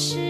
是。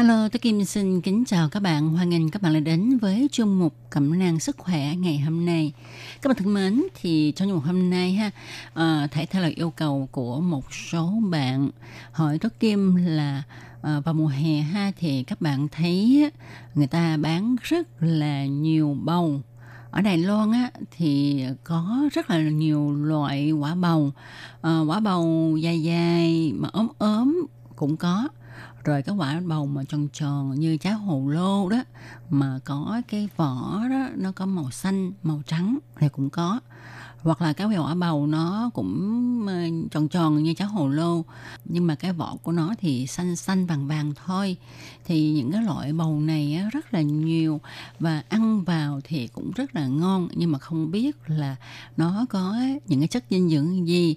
Hello, tôi Kim xin kính chào các bạn. Hoan nghênh các bạn đã đến với chuyên mục Cẩm nang sức khỏe ngày hôm nay. Các bạn thân mến, thì trong chương mục hôm nay ha, à, thể theo lời yêu cầu của một số bạn hỏi tôi Kim là à, vào mùa hè ha thì các bạn thấy người ta bán rất là nhiều bầu ở Đài Loan á thì có rất là nhiều loại quả bầu à, quả bầu dài dài mà ốm ốm cũng có rồi cái quả bầu mà tròn tròn như trái hồ lô đó, mà có cái vỏ đó, nó có màu xanh, màu trắng thì cũng có. Hoặc là cái quả bầu nó cũng ờ, tròn tròn như trái hồ lô, nhưng mà cái vỏ của nó thì xanh xanh vàng vàng thôi. Thì những cái loại bầu này rất là nhiều và ăn vào thì cũng rất là ngon, nhưng mà không biết là nó có những cái chất dinh dưỡng gì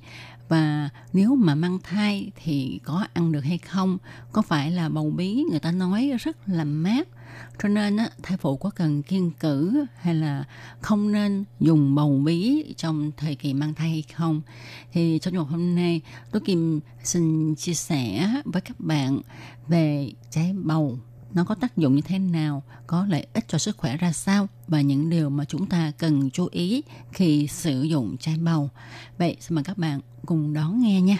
và nếu mà mang thai thì có ăn được hay không? Có phải là bầu bí? Người ta nói rất là mát. Cho nên á, thai phụ có cần kiêng cử hay là không nên dùng bầu bí trong thời kỳ mang thai hay không? Thì trong một hôm nay tôi kim xin chia sẻ với các bạn về trái bầu nó có tác dụng như thế nào, có lợi ích cho sức khỏe ra sao và những điều mà chúng ta cần chú ý khi sử dụng chai bầu. Vậy xin mời các bạn cùng đón nghe nha.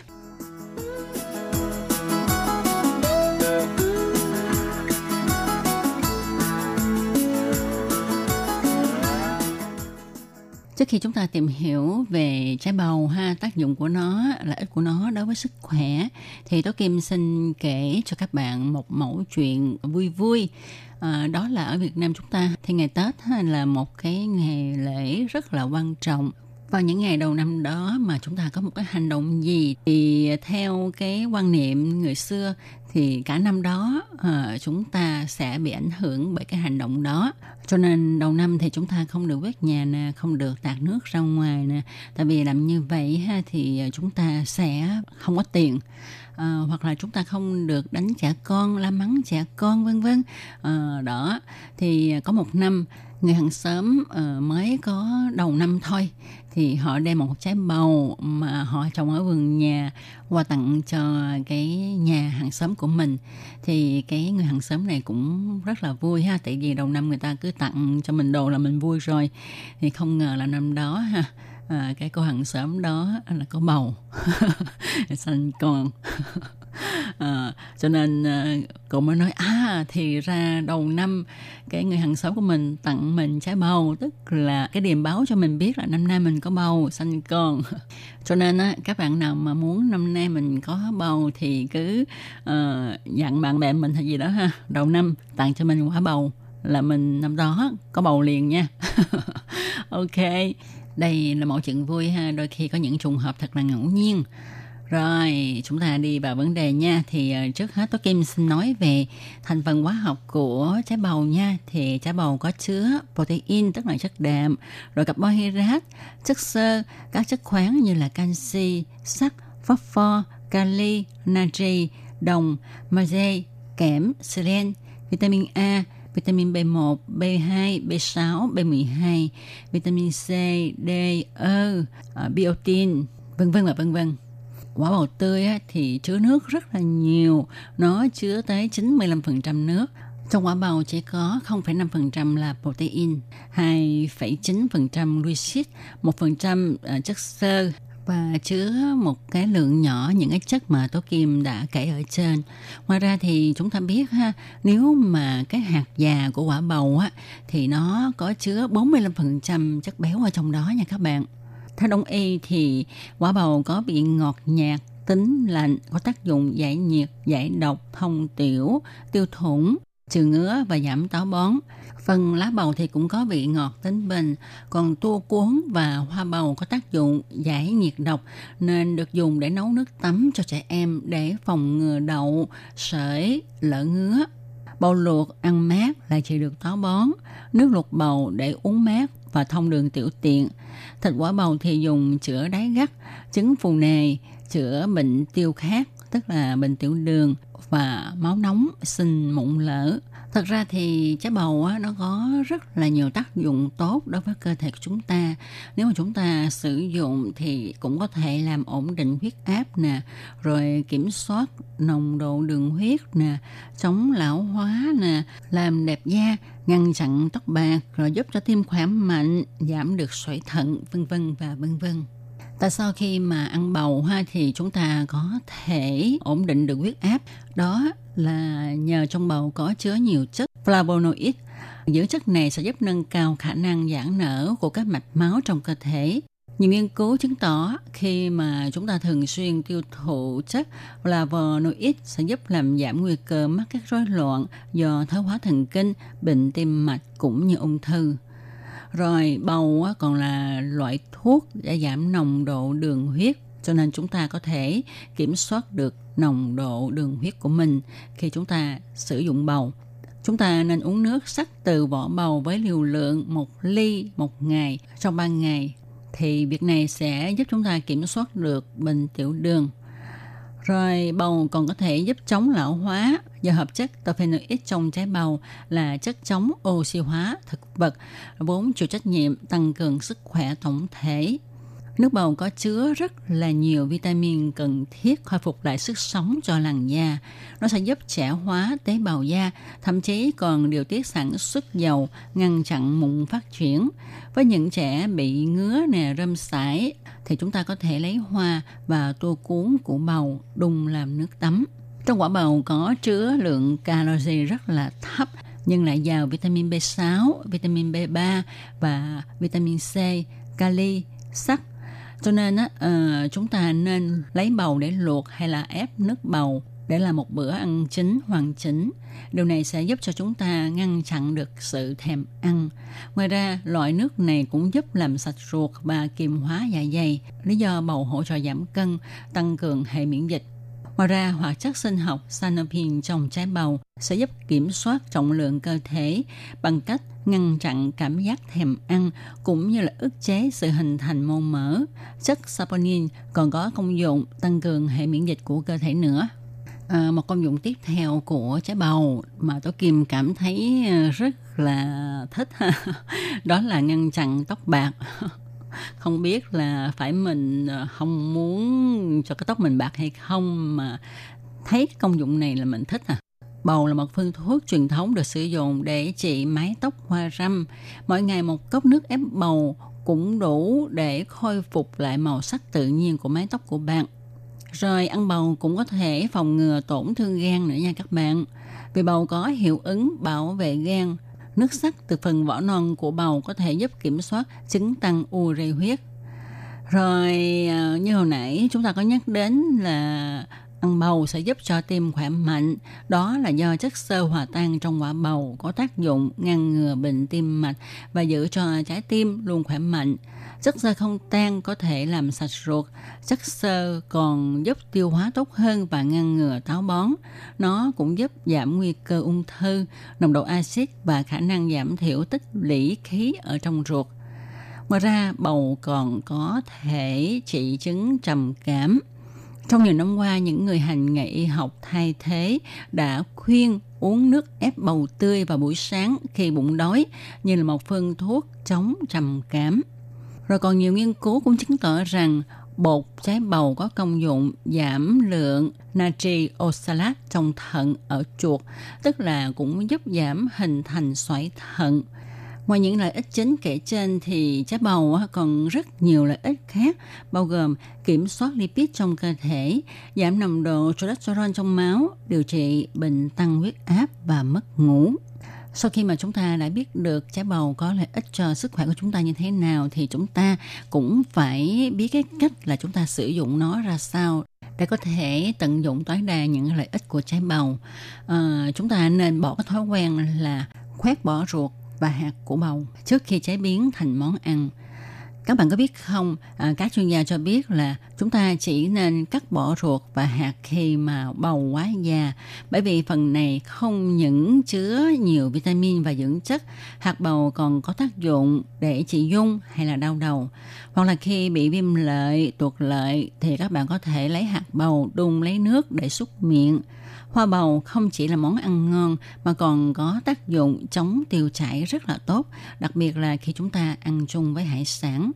Trước khi chúng ta tìm hiểu về trái bầu ha, tác dụng của nó, lợi ích của nó đối với sức khỏe thì Tố Kim xin kể cho các bạn một mẫu chuyện vui vui. À, đó là ở Việt Nam chúng ta thì ngày Tết ha, là một cái ngày lễ rất là quan trọng vào những ngày đầu năm đó mà chúng ta có một cái hành động gì thì theo cái quan niệm người xưa thì cả năm đó uh, chúng ta sẽ bị ảnh hưởng bởi cái hành động đó. Cho nên đầu năm thì chúng ta không được quét nhà nè không được tạt nước ra ngoài nè. Tại vì làm như vậy ha thì ờ, chúng ta sẽ không có tiền. À, hoặc là chúng ta không được đánh trẻ con la mắng trẻ con vân vân. À, đó. Thì có một năm người hàng xóm uh, mới có đầu năm thôi thì họ đem một trái bầu mà họ trồng ở vườn nhà qua tặng cho cái nhà hàng xóm của mình thì cái người hàng xóm này cũng rất là vui ha. Tại vì đầu năm người ta cứ tặng cho mình đồ là mình vui rồi. Thì không ngờ là năm đó ha à, cái cô hàng xóm đó là có bầu. Sanh con. À, cho nên ờ, cậu mới nói à thì ra đầu năm cái người hàng xóm của mình tặng mình trái bầu tức là cái điềm báo cho mình biết là năm nay mình có bầu sanh con. Cho nên á các bạn nào mà muốn năm nay mình có bầu thì cứ uh, dặn bạn bè mình hay gì đó ha đầu năm tặng cho mình quả bầu là mình năm đó có bầu liền nha. Ok đây là một chuyện vui ha đôi khi có những trùng hợp thật là ngẫu nhiên rồi, chúng ta đi vào vấn đề nha. Thì ờ, trước hết Tố Kim xin nói về thành phần hóa học của trái bầu nha. Thì trái bầu có chứa protein tức là chất đạm, rồi carbohydrate, chất xơ, các chất khoáng như là canxi, sắt, phosphor, kali, natri, đồng, magie, kẽm, selen, vitamin A, vitamin B1, B2, B6, B12, vitamin C, D, E, ờ, biotin, vân vân và vân vân quả bầu tươi thì chứa nước rất là nhiều nó chứa tới 95% nước trong quả bầu chỉ có 0,5% là protein, 2,9% glucid, 1% ờ, chất xơ và chứa một cái lượng nhỏ những cái chất mà Tố Kim đã kể ở trên. Ngoài ra thì chúng ta biết ha, nếu mà cái hạt già của quả bầu á thì nó có chứa 45% chất béo ở trong đó nha các bạn. Theo đông y thì quả bầu có vị ngọt nhạt, tính lạnh, có tác dụng giải nhiệt, giải độc, thông tiểu, tiêu thủng, trừ ngứa và giảm táo bón. Phần lá bầu thì cũng có vị ngọt tính bình, còn tua cuốn và hoa bầu có tác dụng giải nhiệt độc nên được dùng để nấu nước tắm cho trẻ em để phòng ngừa đậu, sởi, lở ngứa. Bầu luộc ăn mát là chỉ được táo bón, nước luộc bầu để uống mát và thông đường tiểu tiện. Thịt quả bầu thì dùng chữa đáy gắt, chứng phù nề, chữa bệnh tiêu khát, tức là bệnh tiểu đường và máu nóng, sinh mụn lở. Thật ra thì trái bầu á, nó có rất là nhiều tác dụng tốt đối với cơ thể của chúng ta. Nếu mà chúng ta sử dụng thì cũng có thể làm ổn định huyết áp nè, rồi kiểm soát nồng độ đường huyết nè, chống lão hóa nè, làm đẹp da, ngăn chặn tóc bạc, rồi giúp cho tim khỏe mạnh, giảm được sỏi thận, vân vân và vân vân. Tại sao khi mà ăn bầu ha thì chúng ta có thể ổn định được huyết áp? Đó là nhờ trong bầu có chứa nhiều chất flavonoid. Những chất này sẽ giúp nâng cao khả năng giãn nở của các mạch máu trong cơ thể. Nhiều nghiên cứu chứng tỏ khi mà chúng ta thường xuyên tiêu thụ chất flavonoid sẽ giúp làm giảm nguy cơ mắc các rối loạn do thoái hóa thần kinh, bệnh tim mạch cũng như ung thư. Rồi, bầu còn là loại thuốc để giảm nồng độ đường huyết, cho nên chúng ta có thể kiểm soát được nồng độ đường huyết của mình khi chúng ta sử dụng bầu. Chúng ta nên uống nước sắc từ vỏ bầu với liều lượng một ly một ngày trong 3 ngày thì việc này sẽ giúp chúng ta kiểm soát được bệnh tiểu đường. Rồi bầu còn có thể giúp chống lão hóa do hợp chất terpenoid trong trái bầu là chất chống oxy hóa thực vật vốn chịu trách nhiệm tăng cường sức khỏe tổng thể Nước bầu có chứa rất là nhiều vitamin cần thiết khôi phục lại sức sống cho làn da. Nó sẽ giúp trẻ hóa tế bào da, thậm chí còn điều tiết sản xuất dầu, ngăn chặn mụn phát triển. Với những trẻ bị ngứa nè, râm sải thì chúng ta có thể lấy hoa và tua cuốn củ bầu đun làm nước tắm. Trong quả bầu có chứa lượng calorie rất là thấp nhưng lại giàu vitamin B6, vitamin B3 và vitamin C, kali, sắt cho nên á, uh, chúng ta nên lấy bầu để luộc hay là ép nước bầu để làm một bữa ăn chính hoàn chỉnh. Điều này sẽ giúp cho chúng ta ngăn chặn được sự thèm ăn. Ngoài ra, loại nước này cũng giúp làm sạch ruột và kiềm hóa dạ dày. Lý do bầu hỗ trợ giảm cân, tăng cường hệ miễn dịch Ngoài ra, hoạt chất sinh học sanopin trong trái bầu sẽ giúp kiểm soát trọng lượng cơ thể bằng cách ngăn chặn cảm giác thèm ăn cũng như là ức chế sự hình thành mô mỡ. Chất saponin còn có công dụng tăng cường hệ miễn dịch của cơ thể nữa. À, một công dụng tiếp theo của trái bầu mà tôi Kim cảm thấy ờ, rất là thích đó là ngăn chặn tóc bạc không biết là phải mình ờ, không muốn cho cái tóc mình bạc hay không mà thấy công dụng này là mình thích à Bầu là một phương thuốc truyền thống được sử dụng để trị mái tóc hoa râm. Mỗi ngày một cốc nước ép bầu cũng đủ để khôi phục lại màu sắc tự nhiên của mái tóc của bạn. Rồi ăn bầu cũng có thể phòng ngừa tổn thương gan nữa nha các bạn. Vì bầu có hiệu ứng bảo vệ gan, Nước sắt từ phần vỏ non của bầu có thể giúp kiểm soát chứng tăng ure huyết. Rồi à, như hồi nãy chúng ta có nhắc đến là ăn bầu sẽ giúp cho tim khỏe mạnh. Đó là do chất xơ hòa tan trong quả bầu có tác dụng ngăn ngừa bệnh tim mạch và giữ cho trái tim luôn khỏe mạnh. Chất xơ không tan có thể làm sạch ruột. Chất xơ còn giúp tiêu hóa tốt hơn và ngăn ngừa táo bón. Nó cũng giúp giảm nguy cơ ung thư, nồng độ axit và khả năng giảm thiểu tích lũy khí ở trong ruột. Ngoài ra, bầu còn có thể trị chứng trầm cảm. Trong nhiều năm qua, những người hành nghệ y học thay thế đã khuyên uống nước ép bầu tươi vào buổi sáng khi bụng đói như là một phương thuốc chống trầm cảm. Rồi còn nhiều nghiên cứu cũng chứng tỏ rằng bột trái bầu có công dụng giảm lượng natri oxalat trong thận ở chuột, tức là cũng giúp giảm hình thành xoải thận. Ngoài những lợi ích chính kể trên thì trái bầu còn rất nhiều lợi ích khác, bao gồm kiểm soát lipid trong cơ thể, giảm nồng độ cholesterol trong máu, điều trị bệnh tăng huyết áp và mất ngủ. Sau khi mà chúng ta đã biết được trái bầu có lợi ích cho sức khỏe của chúng ta như thế nào thì chúng ta cũng phải biết cái cách là chúng ta sử dụng nó ra sao để có thể tận dụng tối đa những lợi ích của trái bầu. À, chúng ta nên bỏ cái thói quen là khoét bỏ ruột và hạt của bầu trước khi chế biến thành món ăn. Các bạn có biết không, à, các chuyên gia cho biết là chúng ta chỉ nên cắt bỏ ruột và hạt khi mà bầu quá già, bởi vì phần này không những chứa nhiều vitamin và dưỡng chất, hạt bầu còn có tác dụng để trị dung hay là đau đầu. Hoặc là khi bị viêm lợi, tuột lợi thì các bạn có thể lấy hạt bầu đun lấy nước để súc miệng. Hoa bầu không chỉ là món ăn ngon mà còn có tác dụng chống tiêu chảy rất là tốt, đặc biệt là khi chúng ta ăn chung với hải sản.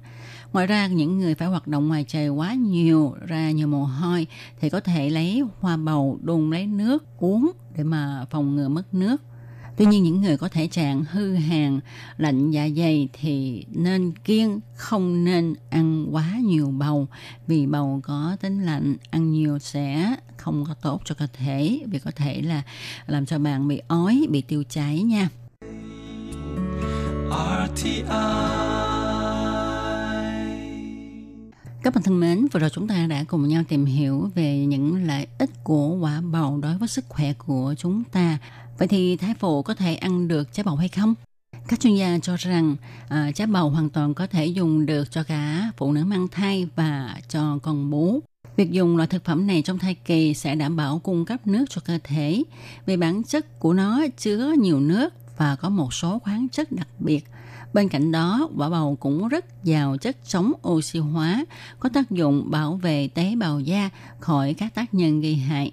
Ngoài ra, những người phải hoạt động ngoài trời quá nhiều, nhiều ra nhiều mồ hôi thì có thể lấy hoa bầu đun lấy nước uống để mà phòng ngừa mất nước. Tuy nhiên những người có thể trạng hư hàn, lạnh dạ dày thì nên kiêng không nên ăn quá nhiều bầu vì bầu có tính lạnh, ăn nhiều sẽ không có tốt cho cơ thể vì có thể là làm cho bạn bị ói, bị tiêu chảy nha. RTI các bạn thân mến, vừa rồi chúng ta đã cùng nhau tìm hiểu về những lợi ích của quả bầu đối với sức khỏe của chúng ta. Vậy thì thai phụ có thể ăn được trái bầu hay không? Các chuyên gia cho rằng à, trái bầu hoàn toàn có thể dùng được cho cả phụ nữ mang thai và cho con bú. Việc dùng loại thực phẩm này trong thai kỳ sẽ đảm bảo cung cấp nước cho cơ thể vì bản chất của nó chứa nhiều nước và có một số khoáng chất đặc biệt. Bên cạnh đó, quả bầu cũng rất giàu chất chống oxy hóa, có tác dụng bảo vệ tế bào da khỏi các tác nhân gây hại.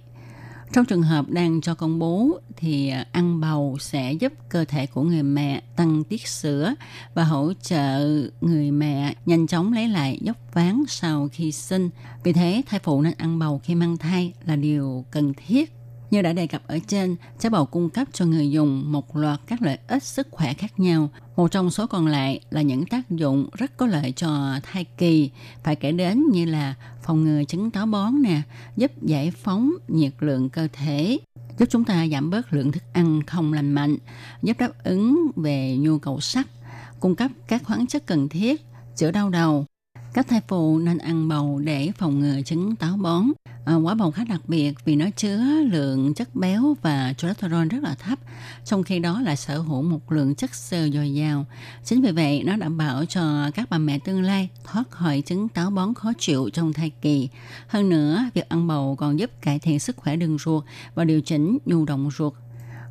Trong trường hợp đang cho con bú thì à, ăn bầu sẽ giúp cơ thể của người mẹ tăng tiết sữa và hỗ trợ người mẹ nhanh chóng lấy lại dốc ván sau khi sinh. Vì thế, thai phụ nên ăn bầu khi mang thai là điều cần thiết như đã đề cập ở trên, trái bầu cung cấp cho người dùng một loạt các lợi ích sức khỏe khác nhau. Một trong số còn lại là những tác dụng rất có lợi cho thai kỳ, phải kể đến như là phòng ngừa chứng táo bón nè, giúp giải phóng nhiệt lượng cơ thể, giúp chúng ta giảm bớt lượng thức ăn không lành mạnh, giúp đáp ứng về nhu cầu sắt, cung cấp các khoáng chất cần thiết, chữa đau đầu, các thai phụ nên ăn bầu để phòng ngừa chứng táo bón. À, quả bầu khá đặc biệt vì nó chứa lượng chất béo và cholesterol rất là thấp, trong khi đó lại sở hữu một lượng chất xơ dồi dào. Chính vì vậy, nó đảm bảo cho các bà mẹ tương lai thoát khỏi chứng táo bón khó chịu trong thai kỳ. Hơn nữa, việc ăn bầu còn giúp cải thiện sức khỏe đường ruột và điều chỉnh nhu động ruột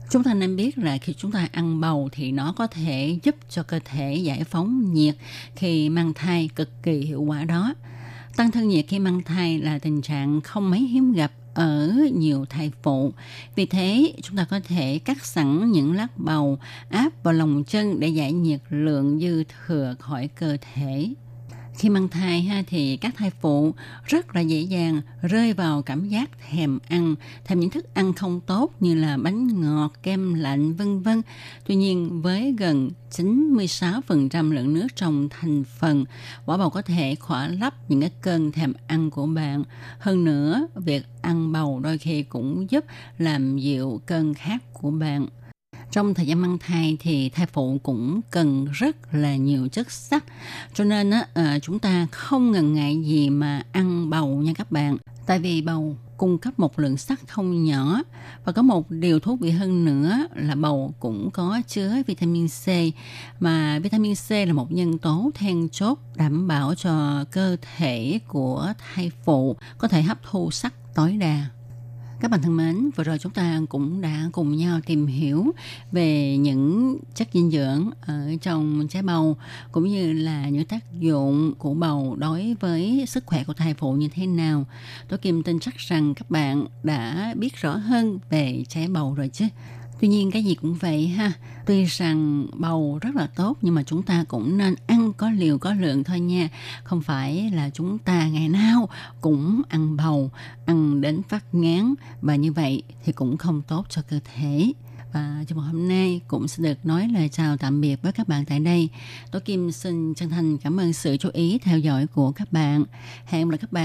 Chúng ta nên biết là khi chúng ta ăn bầu thì nó có thể giúp cho cơ thể giải phóng nhiệt khi mang thai cực kỳ hiệu quả đó. Tăng thân nhiệt khi mang thai là tình trạng không mấy hiếm gặp ở nhiều thai phụ. Vì thế, chúng ta có thể cắt sẵn những lát bầu áp vào lòng chân để giải nhiệt lượng dư thừa khỏi cơ thể khi mang thai ha thì các thai phụ rất là dễ dàng rơi vào cảm giác thèm ăn, thèm những thức ăn không tốt như là bánh ngọt, kem lạnh vân vân. Tuy nhiên với gần 96% lượng nước trong thành phần, quả bầu có thể khỏa lấp những cái cơn thèm ăn của bạn. Hơn nữa, việc ăn bầu đôi khi cũng giúp làm dịu cơn khát của bạn. Trong thời gian mang thai thì thai phụ cũng cần rất là nhiều chất sắt. Cho nên á, à, chúng ta không ngần ngại gì mà ăn bầu nha các bạn. Tại vì bầu cung cấp một lượng sắt không nhỏ và có một điều thú vị hơn nữa là bầu cũng có chứa vitamin C mà vitamin C là một nhân tố then chốt đảm bảo cho cơ thể của thai phụ có thể hấp thu sắt tối đa. Các bạn thân mến, vừa rồi chúng ta cũng đã cùng nhau tìm hiểu về những chất dinh dưỡng ở trong trái bầu cũng như là những tác dụng của bầu đối với sức khỏe của thai phụ như thế nào. Tôi Kim tin chắc rằng các bạn đã biết rõ hơn về trái bầu rồi chứ. Tuy nhiên cái gì cũng vậy ha. Tuy rằng bầu rất là tốt nhưng mà chúng ta cũng nên ăn có liều có lượng thôi nha. Không phải là chúng ta ngày nào cũng ăn bầu, ăn đến phát ngán và như vậy thì cũng không tốt cho cơ thể. Và trong hôm nay cũng sẽ được nói lời chào tạm biệt với các bạn tại đây. Tố Kim xin chân thành cảm ơn sự chú ý theo dõi của các bạn. Hẹn gặp lại các bạn